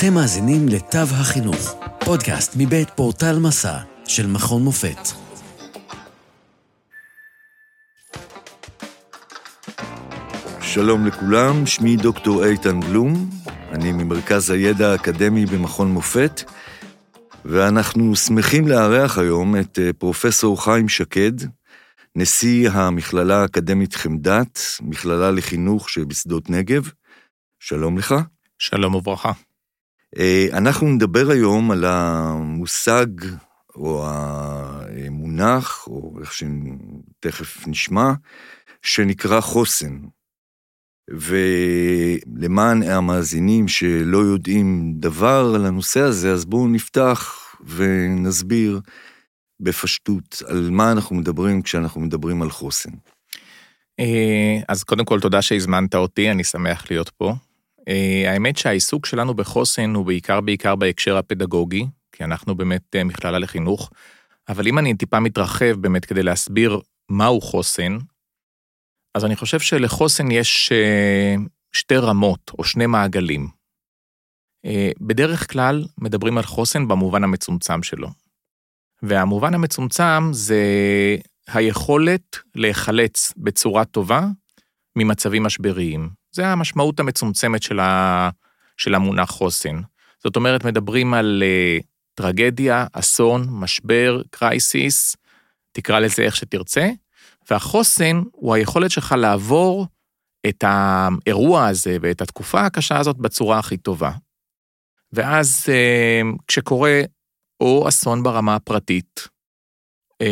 אתם מאזינים לתו החינוך, פודקאסט מבית פורטל מסע של מכון מופת. שלום לכולם, שמי דוקטור איתן בלום, אני ממרכז הידע האקדמי במכון מופת, ואנחנו שמחים לארח היום את אה, פרופסור חיים שקד, נשיא המכללה האקדמית חמדת, מכללה לחינוך שבשדות נגב. שלום לך. שלום וברכה. אה, אנחנו נדבר היום על המושג או המונח, או איך שתכף נשמע, שנקרא חוסן. ולמען המאזינים שלא יודעים דבר על הנושא הזה, אז בואו נפתח ונסביר בפשטות על מה אנחנו מדברים כשאנחנו מדברים על חוסן. אה, אז קודם כל, תודה שהזמנת אותי, אני שמח להיות פה. אה, האמת שהעיסוק שלנו בחוסן הוא בעיקר בעיקר בהקשר הפדגוגי, כי אנחנו באמת אה, מכללה לחינוך, אבל אם אני טיפה מתרחב באמת כדי להסביר מהו חוסן, אז אני חושב שלחוסן יש אה, שתי רמות או שני מעגלים. בדרך כלל מדברים על חוסן במובן המצומצם שלו. והמובן המצומצם זה היכולת להיחלץ בצורה טובה ממצבים משבריים. זה המשמעות המצומצמת של, ה, של המונח חוסן. זאת אומרת, מדברים על uh, טרגדיה, אסון, משבר, קרייסיס, תקרא לזה איך שתרצה, והחוסן הוא היכולת שלך לעבור את האירוע הזה ואת התקופה הקשה הזאת בצורה הכי טובה. ואז uh, כשקורה או אסון ברמה הפרטית, uh,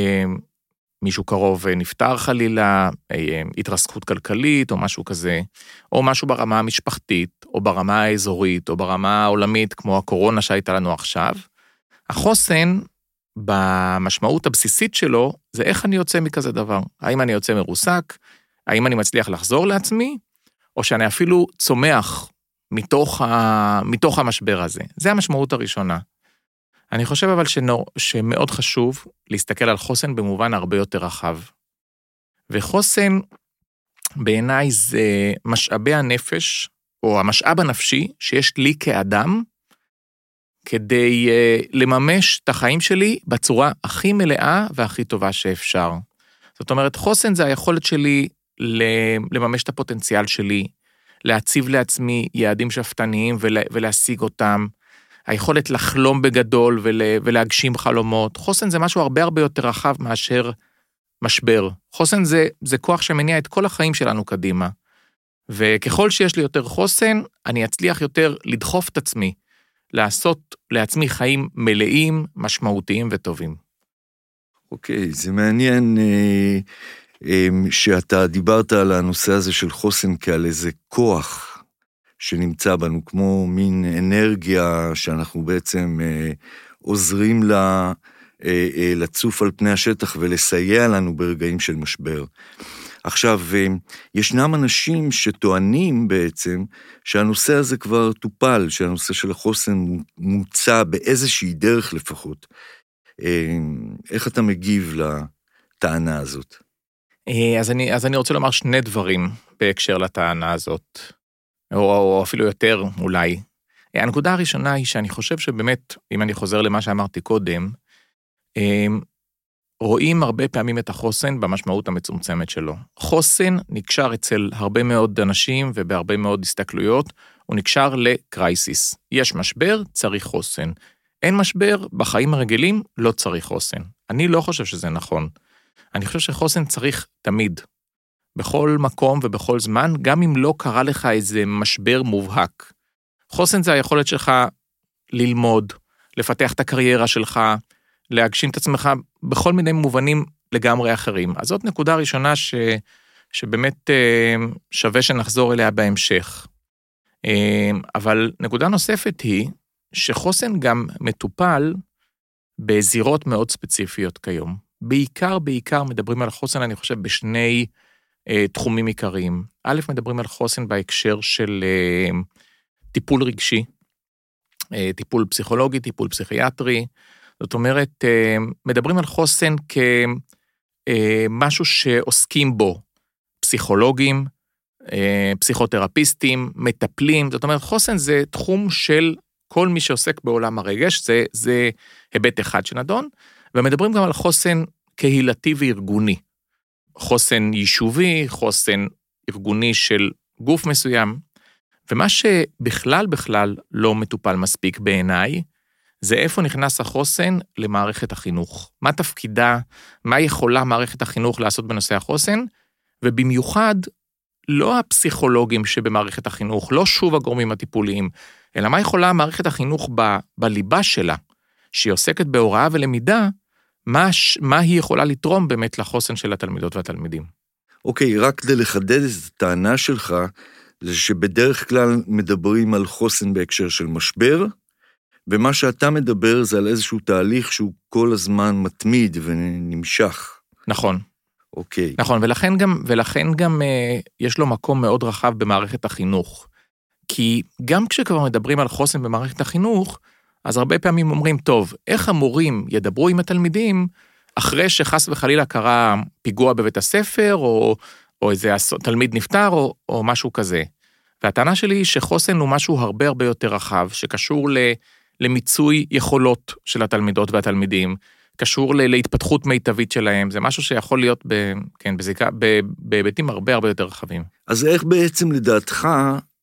מישהו קרוב אה, נפטר חלילה, אה, התרסקות כלכלית או משהו כזה, או משהו ברמה המשפחתית, או ברמה האזורית, או ברמה העולמית, כמו הקורונה שהייתה לנו עכשיו. החוסן, במשמעות הבסיסית שלו, זה איך אני יוצא מכזה דבר. האם אני יוצא מרוסק, האם אני מצליח לחזור לעצמי, או שאני אפילו צומח מתוך, ה... מתוך המשבר הזה. זה המשמעות הראשונה. אני חושב אבל שנור, שמאוד חשוב להסתכל על חוסן במובן הרבה יותר רחב. וחוסן, בעיניי זה משאבי הנפש, או המשאב הנפשי שיש לי כאדם, כדי uh, לממש את החיים שלי בצורה הכי מלאה והכי טובה שאפשר. זאת אומרת, חוסן זה היכולת שלי לממש את הפוטנציאל שלי, להציב לעצמי יעדים שאפתניים ולה, ולהשיג אותם, היכולת לחלום בגדול ול, ולהגשים חלומות. חוסן זה משהו הרבה הרבה יותר רחב מאשר משבר. חוסן זה, זה כוח שמניע את כל החיים שלנו קדימה. וככל שיש לי יותר חוסן, אני אצליח יותר לדחוף את עצמי, לעשות לעצמי חיים מלאים, משמעותיים וטובים. אוקיי, okay, זה מעניין אה, אה, שאתה דיברת על הנושא הזה של חוסן כעל איזה כוח שנמצא בנו, כמו מין אנרגיה שאנחנו בעצם אה, עוזרים לה אה, אה, לצוף על פני השטח ולסייע לנו ברגעים של משבר. עכשיו, אה, ישנם אנשים שטוענים בעצם שהנושא הזה כבר טופל, שהנושא של החוסן מוצע באיזושהי דרך לפחות. אה, איך אתה מגיב לטענה הזאת? אה, אז אני, אז אני רוצה לומר שני דברים בהקשר לטענה הזאת. או, או אפילו יותר אולי. הנקודה הראשונה היא שאני חושב שבאמת, אם אני חוזר למה שאמרתי קודם, אמ, רואים הרבה פעמים את החוסן במשמעות המצומצמת שלו. חוסן נקשר אצל הרבה מאוד אנשים ובהרבה מאוד הסתכלויות, הוא נקשר לקרייסיס. יש משבר, צריך חוסן. אין משבר, בחיים הרגילים לא צריך חוסן. אני לא חושב שזה נכון. אני חושב שחוסן צריך תמיד. בכל מקום ובכל זמן, גם אם לא קרה לך איזה משבר מובהק. חוסן זה היכולת שלך ללמוד, לפתח את הקריירה שלך, להגשים את עצמך בכל מיני מובנים לגמרי אחרים. אז זאת נקודה ראשונה ש, שבאמת אה, שווה שנחזור אליה בהמשך. אה, אבל נקודה נוספת היא שחוסן גם מטופל בזירות מאוד ספציפיות כיום. בעיקר, בעיקר מדברים על חוסן, אני חושב, בשני תחומים עיקריים. א', מדברים על חוסן בהקשר של אה, טיפול רגשי, אה, טיפול פסיכולוגי, טיפול פסיכיאטרי. זאת אומרת, מדברים על חוסן כמשהו שעוסקים בו פסיכולוגים, פסיכותרפיסטים, מטפלים, זאת אומרת, חוסן זה תחום של כל מי שעוסק בעולם הרגש, זה, זה היבט אחד שנדון, ומדברים גם על חוסן קהילתי וארגוני. חוסן יישובי, חוסן ארגוני של גוף מסוים. ומה שבכלל בכלל לא מטופל מספיק בעיניי, זה איפה נכנס החוסן למערכת החינוך. מה תפקידה, מה יכולה מערכת החינוך לעשות בנושא החוסן, ובמיוחד, לא הפסיכולוגים שבמערכת החינוך, לא שוב הגורמים הטיפוליים, אלא מה יכולה מערכת החינוך ב, בליבה שלה, שהיא עוסקת בהוראה ולמידה, מה, מה היא יכולה לתרום באמת לחוסן של התלמידות והתלמידים. אוקיי, okay, רק כדי לחדד את הטענה שלך, זה שבדרך כלל מדברים על חוסן בהקשר של משבר, ומה שאתה מדבר זה על איזשהו תהליך שהוא כל הזמן מתמיד ונמשך. נכון. אוקיי. נכון, ולכן גם, ולכן גם אה, יש לו מקום מאוד רחב במערכת החינוך. כי גם כשכבר מדברים על חוסן במערכת החינוך, אז הרבה פעמים אומרים, טוב, איך המורים ידברו עם התלמידים אחרי שחס וחלילה קרה פיגוע בבית הספר, או, או איזה תלמיד נפטר, או, או משהו כזה. והטענה שלי היא שחוסן הוא משהו הרבה הרבה יותר רחב, שקשור ל... למיצוי יכולות של התלמידות והתלמידים, קשור להתפתחות מיטבית שלהם, זה משהו שיכול להיות ב, כן, בזיקה, ב, בהיבטים הרבה הרבה יותר רחבים. אז איך בעצם לדעתך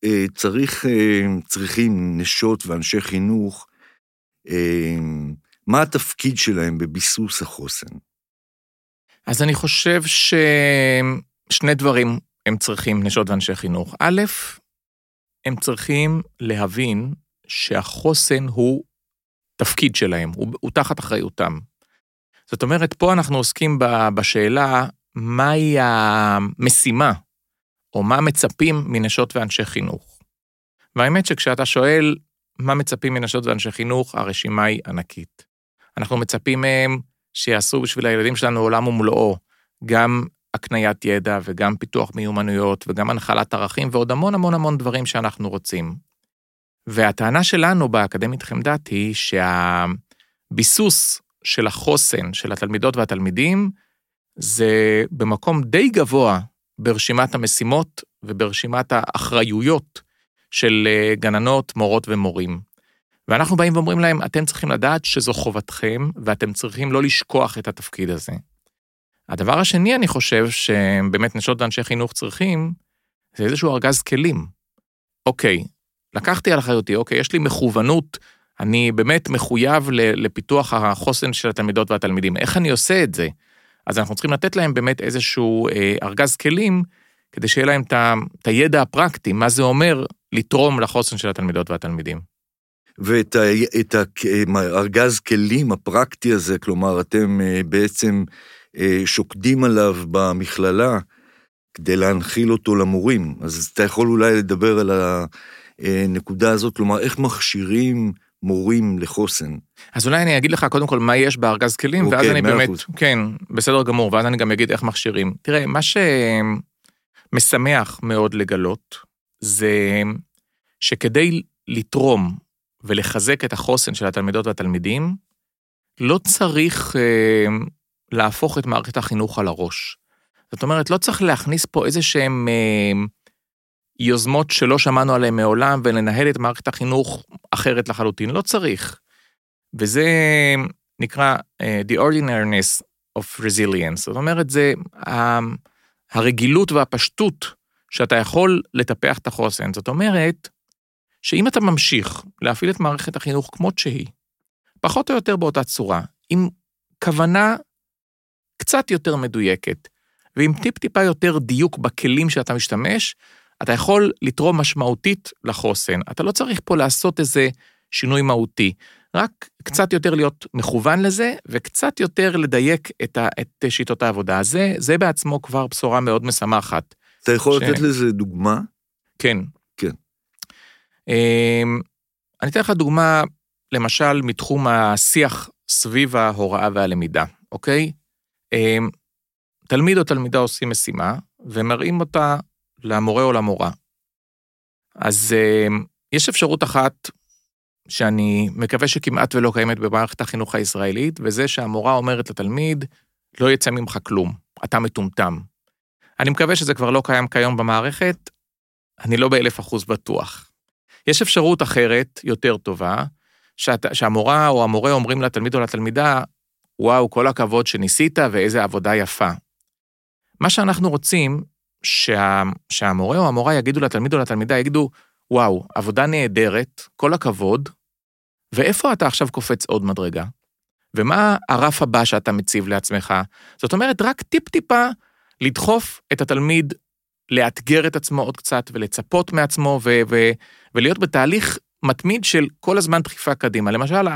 אה, צריך, אה, צריכים נשות ואנשי חינוך, מה התפקיד שלהם בביסוס החוסן? אז אני חושב ששני דברים הם צריכים, נשות ואנשי חינוך. א', הם צריכים להבין שהחוסן הוא תפקיד שלהם, הוא, הוא תחת אחריותם. זאת אומרת, פה אנחנו עוסקים בשאלה מהי המשימה, או מה מצפים מנשות ואנשי חינוך. והאמת שכשאתה שואל מה מצפים מנשות ואנשי חינוך, הרשימה היא ענקית. אנחנו מצפים מהם שיעשו בשביל הילדים שלנו עולם ומלואו, גם הקניית ידע וגם פיתוח מיומנויות וגם הנחלת ערכים ועוד המון המון המון דברים שאנחנו רוצים. והטענה שלנו באקדמית חמדת היא שהביסוס של החוסן של התלמידות והתלמידים זה במקום די גבוה ברשימת המשימות וברשימת האחריויות של אה, גננות, מורות ומורים. ואנחנו באים ואומרים להם, אתם צריכים לדעת שזו חובתכם, ואתם צריכים לא לשכוח את התפקיד הזה. הדבר השני, אני חושב, שבאמת נשות ואנשי חינוך צריכים, זה איזשהו ארגז כלים. אוקיי, לקחתי על אחריותי, אוקיי, יש לי מכוונות, אני באמת מחויב לפיתוח החוסן של התלמידות והתלמידים. איך אני עושה את זה? אז אנחנו צריכים לתת להם באמת איזשהו אה, ארגז כלים, כדי שיהיה להם את הידע הפרקטי, מה זה אומר לתרום לחוסן של התלמידות והתלמידים. ואת הארגז כלים הפרקטי הזה, כלומר, אתם אה, בעצם אה, שוקדים עליו במכללה כדי להנחיל אותו למורים. אז אתה יכול אולי לדבר על הנקודה הזאת, כלומר, איך מכשירים מורים לחוסן. אז אולי אני אגיד לך קודם כל מה יש בארגז כלים, ואז אני באמת, אחוז. כן, בסדר גמור, ואז אני גם אגיד איך מכשירים. תראה, מה שמשמח מאוד לגלות, זה שכדי לתרום ולחזק את החוסן של התלמידות והתלמידים, לא צריך אה, להפוך את מערכת החינוך על הראש. זאת אומרת, לא צריך להכניס פה איזה שהם אה, יוזמות שלא שמענו עליהן מעולם ולנהל את מערכת החינוך אחרת לחלוטין, לא צריך. וזה נקרא uh, The Ordinariness of Resilience, זאת אומרת, זה uh, הרגילות והפשטות שאתה יכול לטפח את החוסן. זאת אומרת, שאם אתה ממשיך להפעיל את מערכת החינוך כמות שהיא, פחות או יותר באותה צורה, עם כוונה קצת יותר מדויקת, ועם טיפ-טיפה יותר דיוק בכלים שאתה משתמש, אתה יכול לתרום משמעותית לחוסן. אתה לא צריך פה לעשות איזה שינוי מהותי, רק קצת יותר להיות מכוון לזה, וקצת יותר לדייק את, ה, את שיטות העבודה. זה, זה בעצמו כבר בשורה מאוד משמחת. אתה יכול ש... לתת לזה דוגמה? כן. אמ, אני אתן לך דוגמה, למשל, מתחום השיח סביב ההוראה והלמידה, אוקיי? אמ, תלמיד או תלמידה עושים משימה, ומראים אותה למורה או למורה. אז אמ, יש אפשרות אחת שאני מקווה שכמעט ולא קיימת במערכת החינוך הישראלית, וזה שהמורה אומרת לתלמיד, לא יצא ממך כלום, אתה מטומטם. אני מקווה שזה כבר לא קיים כיום במערכת, אני לא באלף אחוז בטוח. יש אפשרות אחרת, יותר טובה, שאת, שהמורה או המורה אומרים לתלמיד או לתלמידה, וואו, כל הכבוד שניסית ואיזה עבודה יפה. מה שאנחנו רוצים, שה, שהמורה או המורה יגידו לתלמיד או לתלמידה, יגידו, וואו, עבודה נהדרת, כל הכבוד, ואיפה אתה עכשיו קופץ עוד מדרגה? ומה הרף הבא שאתה מציב לעצמך? זאת אומרת, רק טיפ-טיפה לדחוף את התלמיד לאתגר את עצמו עוד קצת ולצפות מעצמו ו- ו- ולהיות בתהליך מתמיד של כל הזמן דחיפה קדימה. למשל,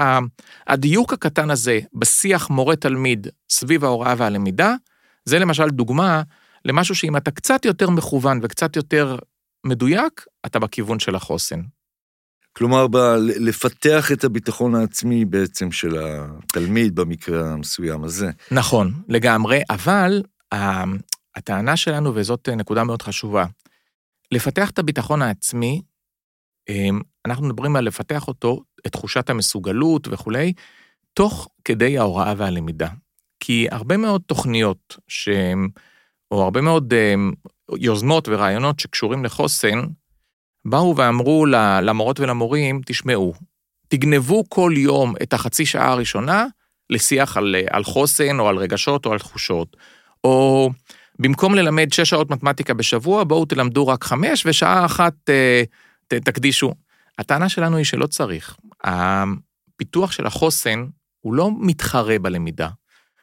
הדיוק הקטן הזה בשיח מורה-תלמיד סביב ההוראה והלמידה, זה למשל דוגמה למשהו שאם אתה קצת יותר מכוון וקצת יותר מדויק, אתה בכיוון של החוסן. כלומר, ב- לפתח את הביטחון העצמי בעצם של התלמיד במקרה המסוים הזה. נכון, לגמרי, אבל הטענה שלנו, וזאת נקודה מאוד חשובה, לפתח את הביטחון העצמי, אמ, אנחנו מדברים על לפתח אותו, את תחושת המסוגלות וכולי, תוך כדי ההוראה והלמידה. כי הרבה מאוד תוכניות, שהם, או הרבה מאוד אמ, יוזמות ורעיונות שקשורים לחוסן, באו ואמרו למורות ולמורים, תשמעו, תגנבו כל יום את החצי שעה הראשונה לשיח על, על חוסן או על רגשות או על תחושות. או במקום ללמד שש שעות מתמטיקה בשבוע, בואו תלמדו רק חמש ושעה אחת אה, ת, תקדישו. הטענה שלנו היא שלא צריך. הפיתוח של החוסן הוא לא מתחרה בלמידה.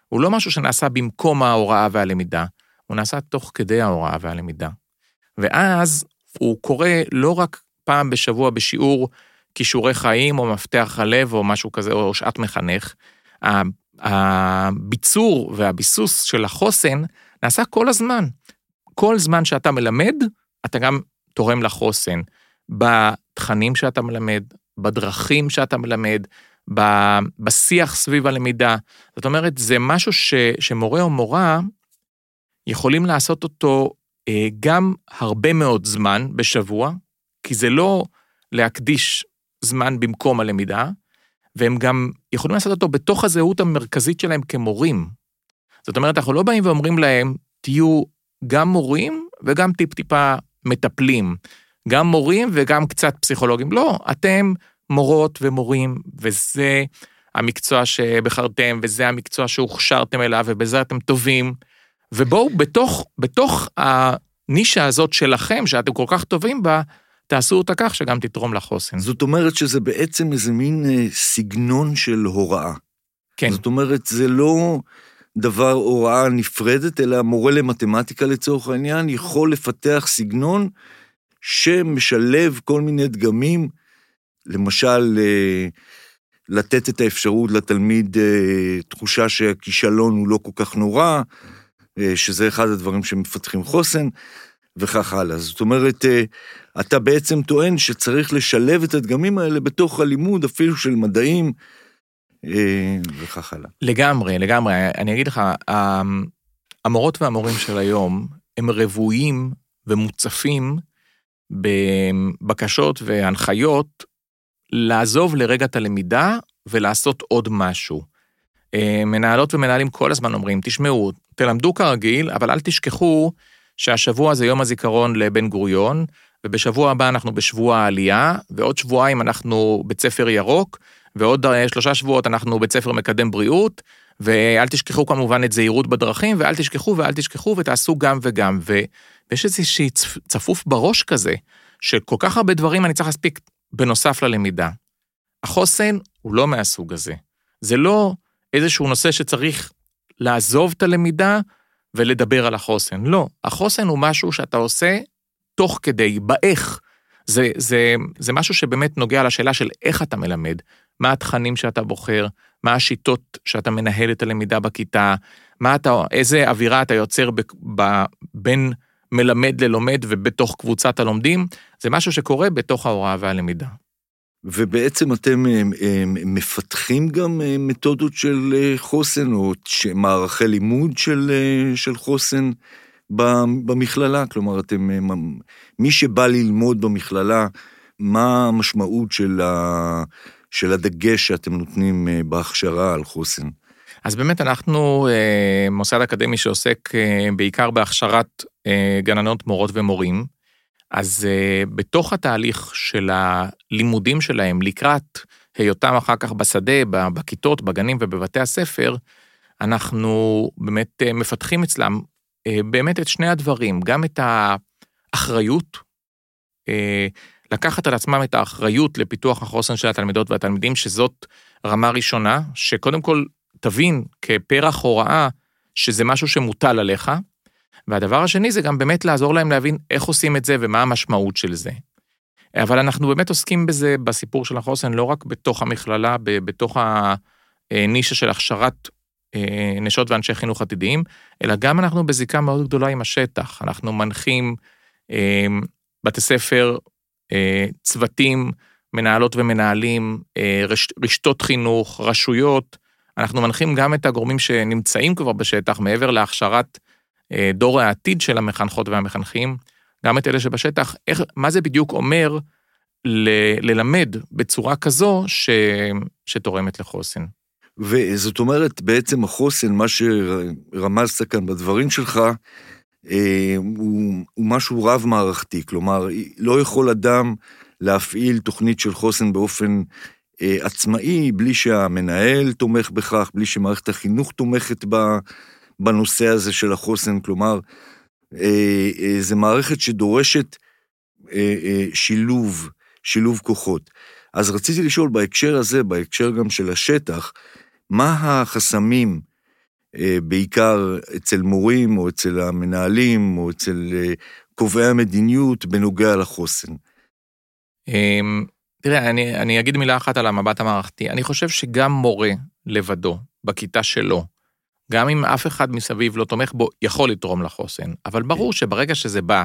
הוא לא משהו שנעשה במקום ההוראה והלמידה, הוא נעשה תוך כדי ההוראה והלמידה. ואז הוא קורה לא רק פעם בשבוע בשיעור כישורי חיים או מפתח הלב או משהו כזה, או שעת מחנך. הביצור והביסוס של החוסן נעשה כל הזמן. כל זמן שאתה מלמד, אתה גם תורם לחוסן. בתכנים שאתה מלמד, בדרכים שאתה מלמד, בשיח סביב הלמידה. זאת אומרת, זה משהו ש, שמורה או מורה יכולים לעשות אותו אה, גם הרבה מאוד זמן בשבוע, כי זה לא להקדיש זמן במקום הלמידה, והם גם יכולים לעשות אותו בתוך הזהות המרכזית שלהם כמורים. זאת אומרת, אנחנו לא באים ואומרים להם, תהיו גם מורים וגם טיפ-טיפה מטפלים, גם מורים וגם קצת פסיכולוגים. לא, אתם מורות ומורים, וזה המקצוע שבחרתם, וזה המקצוע שהוכשרתם אליו, ובזה אתם טובים. ובואו, בתוך, בתוך הנישה הזאת שלכם, שאתם כל כך טובים בה, תעשו אותה כך שגם תתרום לחוסן. זאת אומרת שזה בעצם איזה מין אה, סגנון של הוראה. כן. זאת אומרת, זה לא דבר הוראה נפרדת, אלא מורה למתמטיקה לצורך העניין יכול לפתח סגנון שמשלב כל מיני דגמים, למשל, אה, לתת את האפשרות לתלמיד אה, תחושה שהכישלון הוא לא כל כך נורא, אה, שזה אחד הדברים שמפתחים חוסן, וכך הלאה. זאת אומרת, אתה בעצם טוען שצריך לשלב את הדגמים האלה בתוך הלימוד, אפילו של מדעים, וכך הלאה. לגמרי, לגמרי. אני אגיד לך, המורות והמורים של היום הם רבועים ומוצפים בבקשות והנחיות לעזוב לרגע את הלמידה ולעשות עוד משהו. אה, מנהלות ומנהלים כל הזמן אומרים, תשמעו, תלמדו כרגיל, אבל אל תשכחו שהשבוע זה יום הזיכרון לבן גוריון, ובשבוע הבא אנחנו בשבוע העלייה, ועוד שבועיים אנחנו בית ספר ירוק, ועוד אה, שלושה שבועות אנחנו בית ספר מקדם בריאות, ואל תשכחו כמובן את זהירות בדרכים, ואל תשכחו ואל תשכחו ותעשו גם וגם. ו... ויש איזושהי צפוף בראש כזה, שכל כך הרבה דברים אני צריך להספיק בנוסף ללמידה. החוסן הוא לא מהסוג הזה. זה לא איזשהו נושא שצריך לעזוב את הלמידה ולדבר על החוסן. לא, החוסן הוא משהו שאתה עושה תוך כדי, באיך. זה, זה, זה משהו שבאמת נוגע לשאלה של איך אתה מלמד, מה התכנים שאתה בוחר, מה השיטות שאתה מנהל את הלמידה בכיתה, מה אתה, איזה אווירה אתה יוצר ב, ב, בין מלמד ללומד ובתוך קבוצת הלומדים, זה משהו שקורה בתוך ההוראה והלמידה. ובעצם אתם אה, אה, מפתחים גם אה, מתודות של חוסן, או מערכי לימוד של, של חוסן במכללה? כלומר, אתם, מי שבא ללמוד במכללה, מה המשמעות של, ה, של הדגש שאתם נותנים בהכשרה על חוסן? אז באמת אנחנו מוסד אקדמי שעוסק בעיקר בהכשרת גננות, מורות ומורים. אז בתוך התהליך של הלימודים שלהם לקראת היותם אחר כך בשדה, בכיתות, בגנים ובבתי הספר, אנחנו באמת מפתחים אצלם באמת את שני הדברים, גם את האחריות, לקחת על עצמם את האחריות לפיתוח החוסן של התלמידות והתלמידים, שזאת רמה ראשונה, שקודם כל תבין כפרח הוראה שזה משהו שמוטל עליך, והדבר השני זה גם באמת לעזור להם להבין איך עושים את זה ומה המשמעות של זה. אבל אנחנו באמת עוסקים בזה בסיפור של החוסן, לא רק בתוך המכללה, בתוך הנישה של הכשרת אה, נשות ואנשי חינוך עתידיים, אלא גם אנחנו בזיקה מאוד גדולה עם השטח. אנחנו מנחים אה, בתי ספר, צוותים, מנהלות ומנהלים, רשתות חינוך, רשויות. אנחנו מנחים גם את הגורמים שנמצאים כבר בשטח, מעבר להכשרת אה, דור העתיד של המחנכות והמחנכים, גם את אלה שבשטח, איך, מה זה בדיוק אומר ל, ללמד בצורה כזו ש, שתורמת לחוסן. וזאת אומרת, בעצם החוסן, מה שרמזת כאן בדברים שלך, אה, הוא, הוא משהו רב-מערכתי, כלומר, לא יכול אדם להפעיל תוכנית של חוסן באופן אה, עצמאי, בלי שהמנהל תומך בכך, בלי שמערכת החינוך תומכת בה, בנושא הזה של החוסן, כלומר, אה, אה, זו מערכת שדורשת אה, שילוב, שילוב כוחות. אז רציתי לשאול בהקשר הזה, בהקשר גם של השטח, מה החסמים, בעיקר אצל מורים, או אצל המנהלים, או אצל קובעי המדיניות, בנוגע לחוסן? אמ, תראה, אני, אני אגיד מילה אחת על המבט המערכתי. אני חושב שגם מורה לבדו, בכיתה שלו, גם אם אף אחד מסביב לא תומך בו, יכול לתרום לחוסן. אבל ברור שברגע שזה בא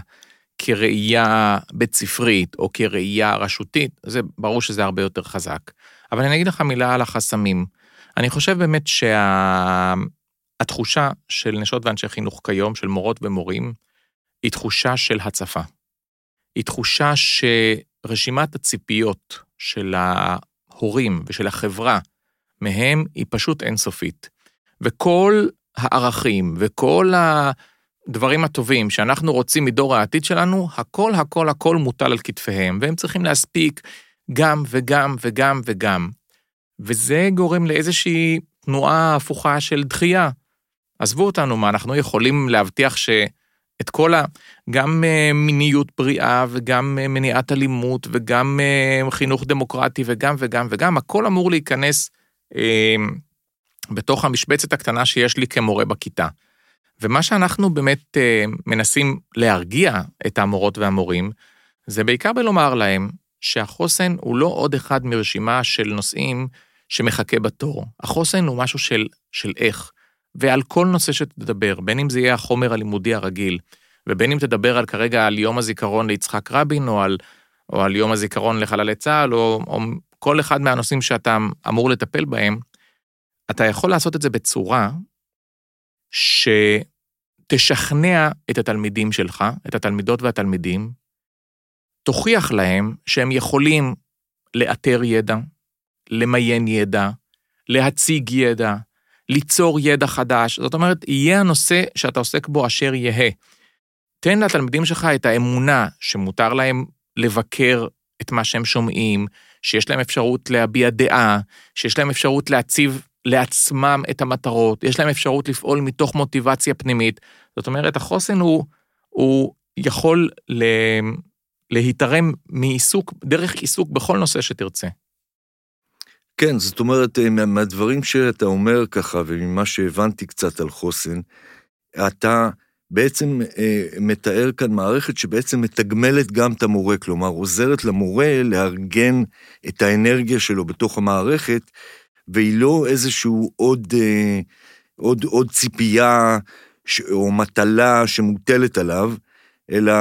כראייה בית ספרית או כראייה רשותית, זה ברור שזה הרבה יותר חזק. אבל אני אגיד לך מילה על החסמים. אני חושב באמת שהתחושה שה... של נשות ואנשי חינוך כיום, של מורות ומורים, היא תחושה של הצפה. היא תחושה שרשימת הציפיות של ההורים ושל החברה מהם היא פשוט אינסופית. וכל הערכים וכל הדברים הטובים שאנחנו רוצים מדור העתיד שלנו, הכל הכל הכל מוטל על כתפיהם, והם צריכים להספיק גם וגם וגם וגם. וזה גורם לאיזושהי תנועה הפוכה של דחייה. עזבו אותנו, מה, אנחנו יכולים להבטיח שאת כל ה... גם אה, מיניות בריאה וגם אה, מניעת אלימות וגם אה, חינוך דמוקרטי וגם וגם וגם, הכל אמור להיכנס בתוך המשבצת הקטנה שיש לי כמורה בכיתה. ומה שאנחנו באמת אה, מנסים להרגיע את המורות והמורים, זה בעיקר בלומר להם שהחוסן הוא לא עוד אחד מרשימה של נושאים שמחכה בתור. החוסן הוא משהו של, של איך, ועל כל נושא שתדבר, בין אם זה יהיה החומר הלימודי הרגיל, ובין אם תדבר על כרגע על יום הזיכרון ליצחק רבין, או על, או על יום הזיכרון לחללי צה"ל, או, או כל אחד מהנושאים שאתה אמור לטפל בהם, אתה יכול לעשות את זה בצורה שתשכנע את התלמידים שלך, את התלמידות והתלמידים, תוכיח להם שהם יכולים לאתר ידע, למיין ידע, להציג ידע, ליצור ידע חדש. זאת אומרת, יהיה הנושא שאתה עוסק בו אשר יהא. תן לתלמידים שלך את האמונה שמותר להם לבקר את מה שהם שומעים, שיש להם אפשרות להביע דעה, שיש להם אפשרות להציב לעצמם את המטרות, יש להם אפשרות לפעול מתוך מוטיבציה פנימית. זאת אומרת, החוסן הוא, הוא יכול ל, להתערם מעיסוק, דרך עיסוק בכל נושא שתרצה. כן, זאת אומרת, אה, מהדברים שאתה אומר ככה, וממה שהבנתי קצת על חוסן, אתה בעצם אה, מתאר כאן מערכת שבעצם מתגמלת גם את המורה, כלומר, עוזרת למורה לארגן את האנרגיה שלו בתוך המערכת, והיא לא איזשהו עוד, אה, עוד, עוד ציפייה ש, או מטלה שמוטלת עליו, אלא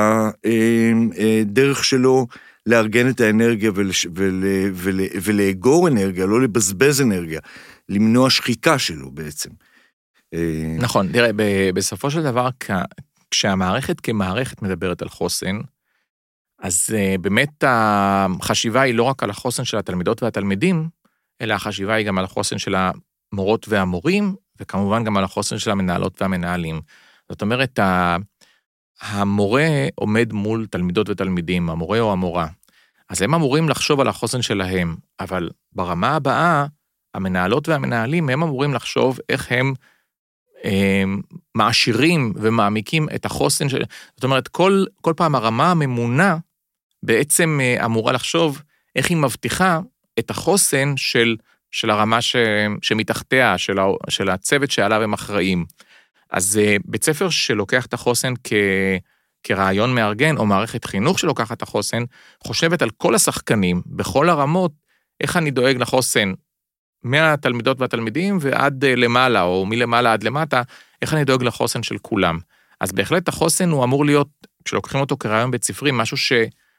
אה, אה, דרך שלו לארגן את האנרגיה ול, ול, ול, ולאגור אנרגיה, לא לבזבז אנרגיה, למנוע שחיקה שלו בעצם. אה... נכון, תראה, בסופו של דבר, כשהמערכת כמערכת מדברת על חוסן, אז אה, באמת החשיבה היא לא רק על החוסן של התלמידות והתלמידים, אלא החשיבה היא גם על החוסן של המורות והמורים, וכמובן גם על החוסן של המנהלות והמנהלים. זאת אומרת, המורה עומד מול תלמידות ותלמידים, המורה או המורה. אז הם אמורים לחשוב על החוסן שלהם, אבל ברמה הבאה, המנהלות והמנהלים, הם אמורים לחשוב איך הם אה, מעשירים ומעמיקים את החוסן של... זאת אומרת, כל, כל פעם הרמה הממונה בעצם אה, אמורה לחשוב איך היא מבטיחה את החוסן של, של הרמה ש, שמתחתיה, של, ה, של הצוות שעליו הם אחראים. אז אה, בית ספר שלוקח את החוסן כ... כרעיון מארגן, או מערכת חינוך שלוקחת את החוסן, חושבת על כל השחקנים, בכל הרמות, איך אני דואג לחוסן מהתלמידות והתלמידים ועד אה, למעלה, או מלמעלה עד למטה, איך אני דואג לחוסן של כולם. אז בהחלט החוסן הוא אמור להיות, כשלוקחים אותו כרעיון בית ספרי, משהו ש,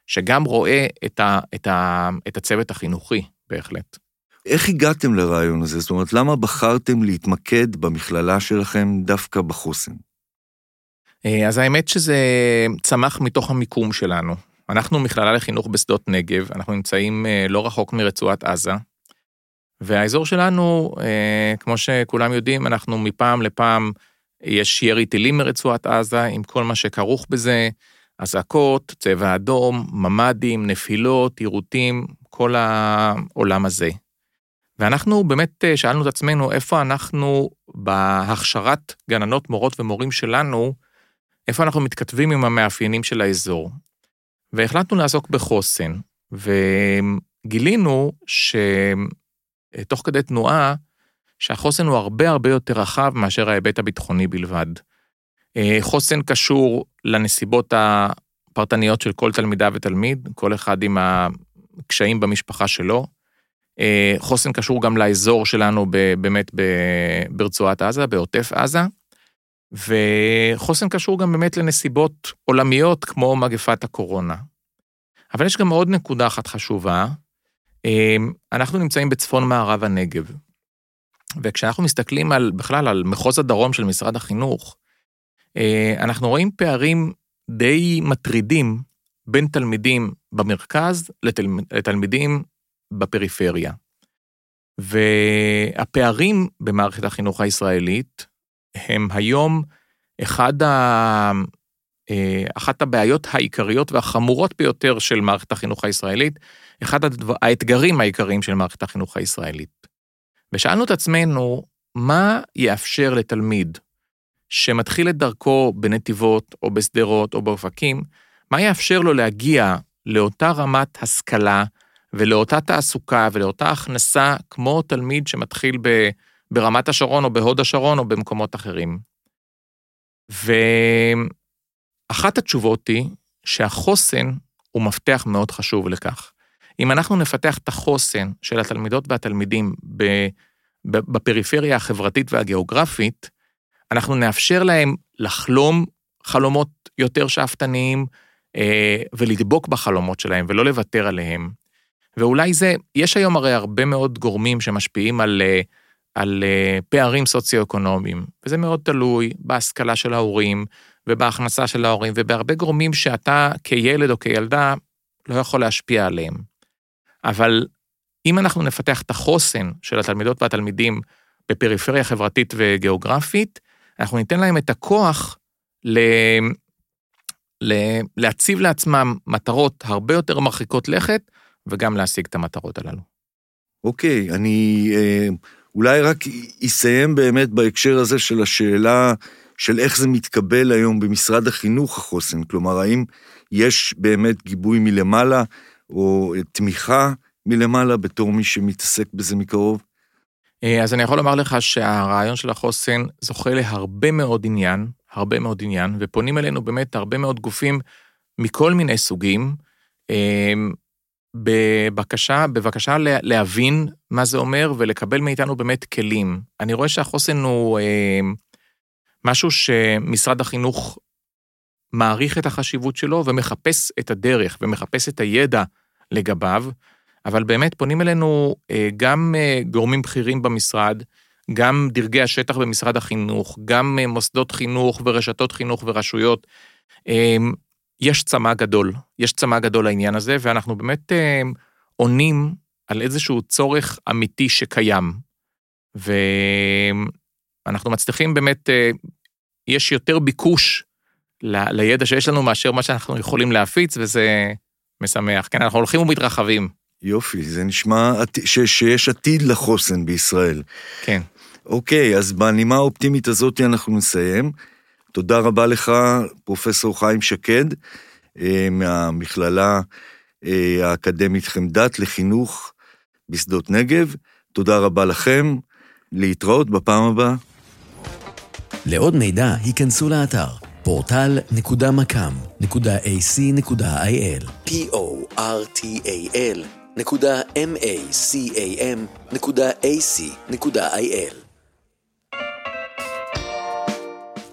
שגם רואה את, ה, את, ה, את הצוות החינוכי, בהחלט. איך הגעתם לרעיון הזה? זאת אומרת, למה בחרתם להתמקד במכללה שלכם דווקא בחוסן? אה, אז האמת שזה צמח מתוך המיקום שלנו. אנחנו מכללה לחינוך בשדות נגב, אנחנו נמצאים אה, לא רחוק מרצועת עזה, והאזור שלנו, אה, כמו שכולם יודעים, אנחנו מפעם לפעם, יש ירי טילים מרצועת עזה, עם כל מה שכרוך בזה, אזעקות, צבע אדום, ממ"דים, נפילות, עירותים, כל העולם הזה. ואנחנו באמת שאלנו את עצמנו איפה אנחנו בהכשרת גננות, מורות ומורים שלנו, איפה אנחנו מתכתבים עם המאפיינים של האזור. והחלטנו לעסוק בחוסן, וגילינו שתוך כדי תנועה, שהחוסן הוא הרבה הרבה יותר רחב מאשר ההיבט הביטחוני בלבד. אה, חוסן קשור לנסיבות הפרטניות של כל תלמידה ותלמיד, כל אחד עם הקשיים במשפחה שלו. אה, חוסן קשור גם לאזור שלנו באמת ברצועת עזה, בעוטף עזה. וחוסן קשור גם באמת לנסיבות עולמיות כמו מגפת הקורונה. אבל יש גם עוד נקודה אחת חשובה. אמ, אנחנו נמצאים בצפון מערב הנגב, וכשאנחנו מסתכלים על, בכלל על מחוז הדרום של משרד החינוך, אה, אנחנו רואים פערים די מטרידים בין תלמידים במרכז לתלמידים בפריפריה. והפערים במערכת החינוך הישראלית הם היום אחד ה... אה, אחת הבעיות העיקריות והחמורות ביותר של מערכת החינוך הישראלית, אחד הדבר, האתגרים העיקריים של מערכת החינוך הישראלית. ושאלנו את עצמנו, מה יאפשר לתלמיד שמתחיל את דרכו בנתיבות או בשדרות או באופקים, מה יאפשר לו להגיע לאותה רמת השכלה ולאותה תעסוקה ולאותה הכנסה כמו תלמיד שמתחיל ב... ברמת השרון או בהוד השרון או במקומות אחרים. ואחת התשובות היא שהחוסן הוא מפתח מאוד חשוב לכך. אם אנחנו נפתח את החוסן של התלמידות והתלמידים בפריפריה החברתית והגיאוגרפית, אנחנו נאפשר להם לחלום חלומות יותר שאפתניים אה, ולדבוק בחלומות שלהם ולא לוותר עליהם. ואולי זה, יש היום הרי הרבה מאוד גורמים שמשפיעים על אה, על אה, פערים סוציו-אקונומיים, וזה מאוד תלוי בהשכלה של ההורים ובהכנסה של ההורים ובהרבה גורמים שאתה כילד או כילדה לא יכול להשפיע עליהם. אבל אם אנחנו נפתח את החוסן של התלמידות והתלמידים בפריפריה חברתית וגיאוגרפית, אנחנו ניתן להם את הכוח ל... ל... להציב לעצמם מטרות הרבה יותר מרחיקות לכת, וגם להשיג את המטרות הללו. אוקיי, okay, אני... Uh... אולי רק יסיים באמת בהקשר הזה של השאלה של איך זה מתקבל היום במשרד החינוך החוסן. כלומר, האם יש באמת גיבוי מלמעלה או תמיכה מלמעלה בתור מי שמתעסק בזה מקרוב? אה, אז אני יכול לומר לך שהרעיון של החוסן זוכה להרבה מאוד עניין, הרבה מאוד עניין, ופונים אלינו באמת הרבה מאוד גופים מכל מיני סוגים. אה, בבקשה, בבקשה להבין מה זה אומר ולקבל מאיתנו באמת כלים. אני רואה שהחוסן הוא אה, משהו שמשרד החינוך מעריך את החשיבות שלו ומחפש את הדרך ומחפש את הידע לגביו, אבל באמת פונים אלינו אה, גם אה, גורמים בכירים במשרד, גם דרגי השטח במשרד החינוך, גם אה, מוסדות חינוך ורשתות חינוך ורשויות. יש צמא גדול, יש צמא גדול לעניין הזה, ואנחנו באמת אה, עונים על איזשהו צורך אמיתי שקיים. ואנחנו מצליחים באמת, אה, יש יותר ביקוש ל, לידע שיש לנו מאשר מה שאנחנו יכולים להפיץ, וזה משמח. כן, אנחנו הולכים ומתרחבים. יופי, זה נשמע ש, שיש עתיד לחוסן בישראל. כן. אוקיי, אז בנימה האופטימית הזאת אנחנו נסיים. תודה רבה לך, פרופסור חיים שקד, אה, מהמכללה אה, האקדמית חמדת לחינוך בשדות נגב. תודה רבה לכם, להתראות בפעם הבאה. לעוד מידע, היכנסו לאתר portal.macam.ac.il p-o-r-t-a-l